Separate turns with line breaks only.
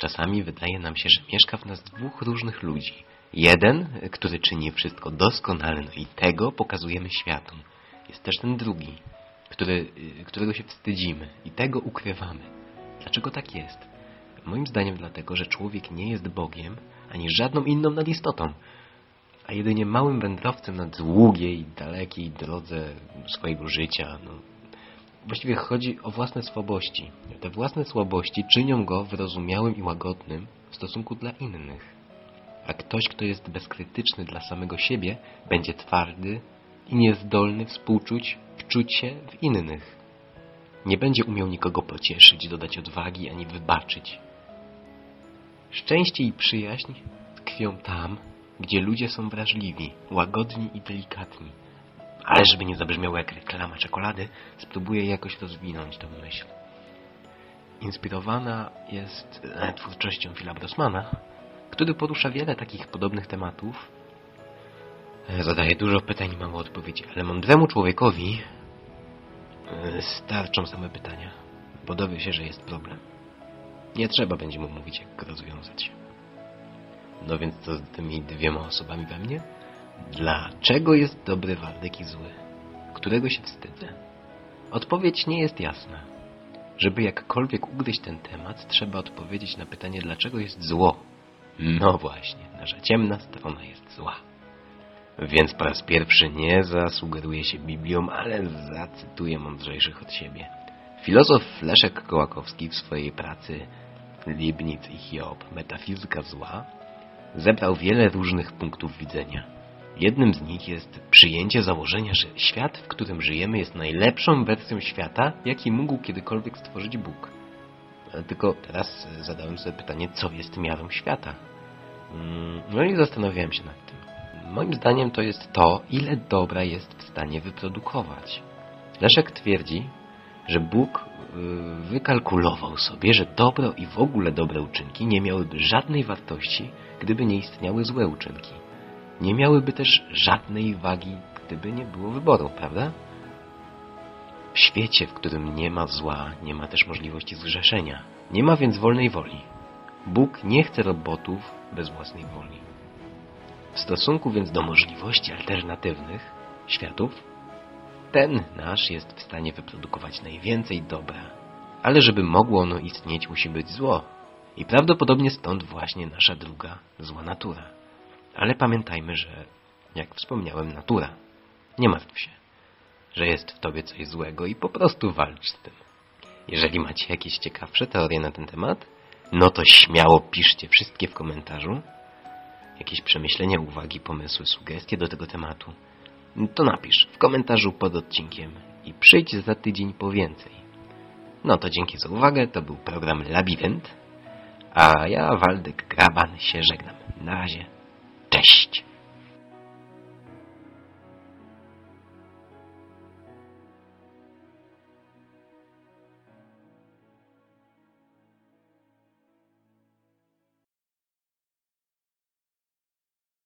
Czasami wydaje nam się, że mieszka w nas dwóch różnych ludzi. Jeden, który czyni wszystko doskonale, no i tego pokazujemy światu. Jest też ten drugi, który, którego się wstydzimy i tego ukrywamy. Dlaczego tak jest? Moim zdaniem dlatego, że człowiek nie jest Bogiem, ani żadną inną nadistotą, a jedynie małym wędrowcem na długiej, dalekiej drodze swojego życia. No, właściwie chodzi o własne słabości. Te własne słabości czynią go wyrozumiałym i łagodnym w stosunku dla innych. A ktoś, kto jest bezkrytyczny dla samego siebie, będzie twardy i niezdolny współczuć, wczuć się w innych. Nie będzie umiał nikogo pocieszyć, dodać odwagi, ani wybaczyć. Szczęście i przyjaźń tkwią tam, gdzie ludzie są wrażliwi, łagodni i delikatni. Ale żeby nie zabrzmiało jak reklama czekolady, spróbuję jakoś rozwinąć tę myśl. Inspirowana jest e, twórczością Phila Brossmana, który porusza wiele takich podobnych tematów. E, zadaje dużo pytań i mało odpowiedzi, ale mądremu człowiekowi e, starczą same pytania, bo dowie się, że jest problem. Nie trzeba będzie mu mówić, jak go rozwiązać. No więc co z tymi dwiema osobami we mnie? Dlaczego jest dobry Waldek i zły? Którego się wstydzę? Odpowiedź nie jest jasna. Żeby jakkolwiek ugryźć ten temat, trzeba odpowiedzieć na pytanie, dlaczego jest zło. No właśnie, nasza ciemna strona jest zła. Więc po raz pierwszy nie zasugeruję się Biblią, ale zacytuję mądrzejszych od siebie. Filozof Leszek Kołakowski w swojej pracy Leibniz i Hiob, Metafizyka zła, zebrał wiele różnych punktów widzenia. Jednym z nich jest przyjęcie założenia, że świat, w którym żyjemy, jest najlepszą wersją świata, jaki mógł kiedykolwiek stworzyć Bóg. Tylko teraz zadałem sobie pytanie, co jest miarą świata? Mm, no i zastanawiałem się nad tym. Moim zdaniem to jest to, ile dobra jest w stanie wyprodukować. Leszek twierdzi, że Bóg y, wykalkulował sobie, że dobro i w ogóle dobre uczynki nie miałyby żadnej wartości, gdyby nie istniały złe uczynki. Nie miałyby też żadnej wagi, gdyby nie było wyboru, prawda? W świecie, w którym nie ma zła, nie ma też możliwości zgrzeszenia. Nie ma więc wolnej woli. Bóg nie chce robotów bez własnej woli. W stosunku więc do możliwości alternatywnych światów, ten nasz jest w stanie wyprodukować najwięcej dobra. Ale żeby mogło ono istnieć, musi być zło. I prawdopodobnie stąd właśnie nasza druga, zła natura. Ale pamiętajmy, że, jak wspomniałem, natura. Nie martw się, że jest w tobie coś złego i po prostu walcz z tym. Jeżeli macie jakieś ciekawsze teorie na ten temat, no to śmiało piszcie wszystkie w komentarzu. Jakieś przemyślenia, uwagi, pomysły, sugestie do tego tematu. To napisz w komentarzu pod odcinkiem i przyjdź za tydzień po więcej. No to dzięki za uwagę, to był program Labirynt, a ja, Waldek Graban, się żegnam. Na razie, cześć!